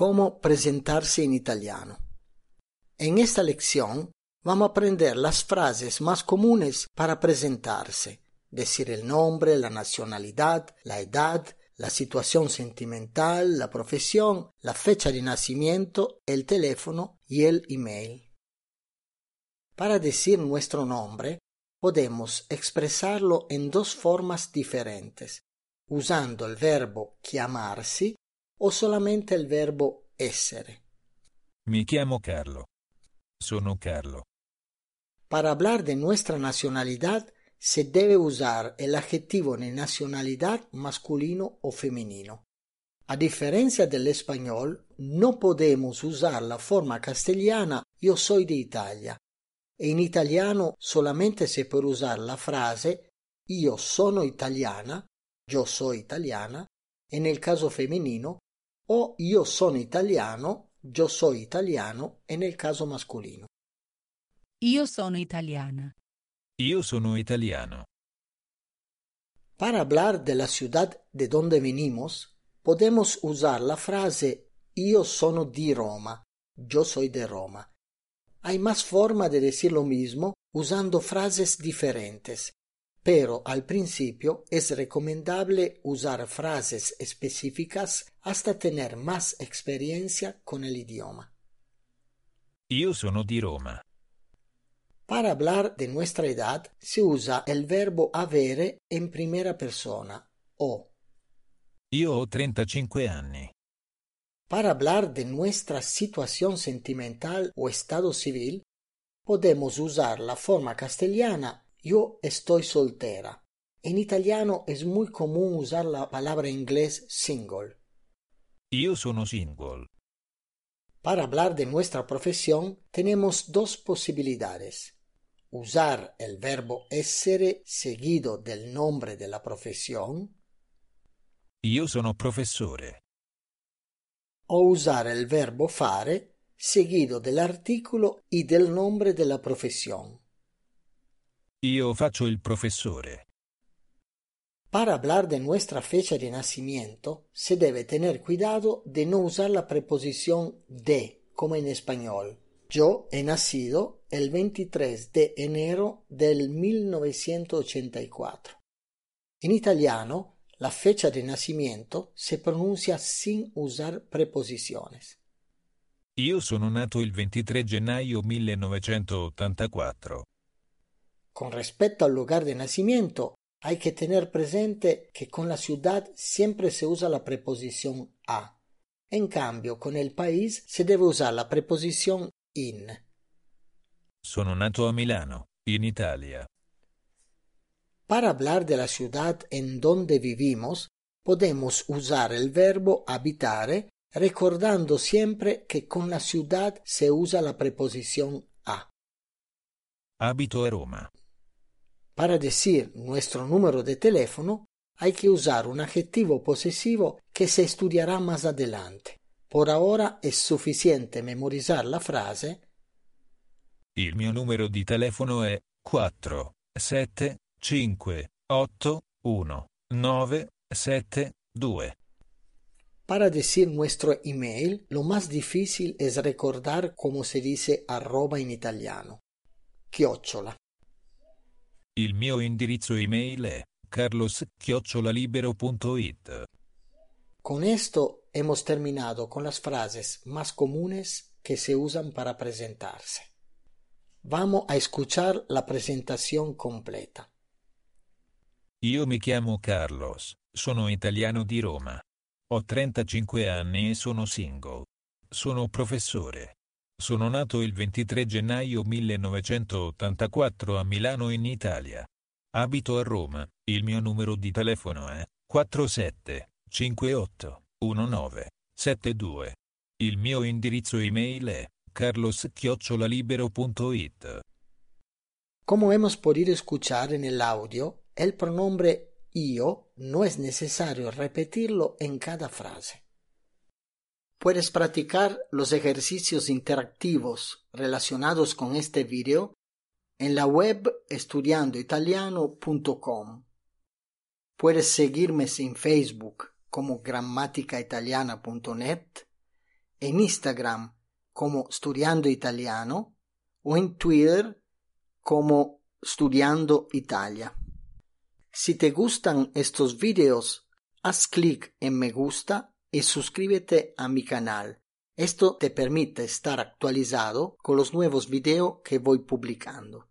cómo presentarse en italiano. En esta lección vamos a aprender las frases más comunes para presentarse, decir el nombre, la nacionalidad, la edad, la situación sentimental, la profesión, la fecha de nacimiento, el teléfono y el email. Para decir nuestro nombre, podemos expresarlo en dos formas diferentes, usando el verbo chiamarsi o solamente el verbo essere. Mi chiamo Carlo. Sono Carlo. Para hablar de nuestra nacionalidad se debe usar el adjetivo de nacionalidad masculino o femenino. A diferencia del español, no podemos usar la forma castellana yo soy de Italia. E in italiano solamente se puede usar la frase io sono italiana, yo soy italiana, e nel caso femminino o io sono italiano, yo soy italiano e nel caso masculino. Io sono italiana. Io sono italiano. Para hablar de la ciudad de donde venimos, podemos usar la frase io sono di Roma, yo soy de Roma. Hay más forma de decir lo mismo usando frases diferentes, pero al principio es recomendable usar frases específicas hasta tener más experiencia con el idioma. Io sono di Roma. Para hablar de nuestra edad se usa el verbo avere en primera persona o. Io ho 35 anni. Para hablar de nuestra situación sentimental o estado civil, podemos usar la forma castellana yo estoy soltera. En italiano es muy común usar la palabra inglés single. Io sono single. Para hablar de nuestra profesión tenemos dos posibilidades. Usar el verbo essere seguido del nombre de la profesión. Io sono professore. O usar el verbo fare seguido del artículo y del nombre de la profesión. Io faccio il professore. Para hablar de nuestra fecha de nacimiento, se debe tener cuidado de no usar la preposición de, como en español. Yo he nacido el 23 de enero del 1984. En italiano, la fecha de nacimiento se pronuncia sin usar preposiciones. Io sono nato il 23 gennaio 1984. Con respecto al lugar de nacimiento, hay que tener presente que con la ciudad siempre se usa la preposición a. En cambio, con el país se debe usar la preposición in. Sono nato a Milano, in Italia. Para hablar de la ciudad en donde vivimos, podemos usar el verbo habitare recordando siempre que con la ciudad se usa la preposición a. Abito a Roma. Para decir nuestro número de teléfono hay que usar un adjetivo posesivo que se estudiará más adelante. Por ahora es suficiente memorizar la frase Il mio numero di telefono è 4 7 5 8 1 9 7 2. Para decir nuestro email, lo más difícil es recordar cómo se dice arroba en italiano. Chiocciola. Il mio indirizzo email è carlos-libero.it. Con esto hemos terminado con las frases más comunes que se usan para presentarse. Vamos a escuchar la presentación completa. Io mi chiamo Carlos, sono italiano di Roma. Ho 35 anni e sono single. Sono professore. Sono nato il 23 gennaio 1984 a Milano in Italia. Abito a Roma. Il mio numero di telefono è 47 58 19 72. Il mio indirizzo email è carlos-libero.it. Como hemos podido escuchar en el audio, el pronombre io no es necesario repetirlo en cada frase. Puedes practicar los ejercicios interactivos relacionados con este video en la web estudiandoitaliano.com. Puedes seguirme en Facebook como grammaticaitaliana.net en Instagram como Estudiando Italiano o en Twitter como Estudiando Italia. Si te gustan estos videos, haz clic en me gusta y suscríbete a mi canal. Esto te permite estar actualizado con los nuevos videos que voy publicando.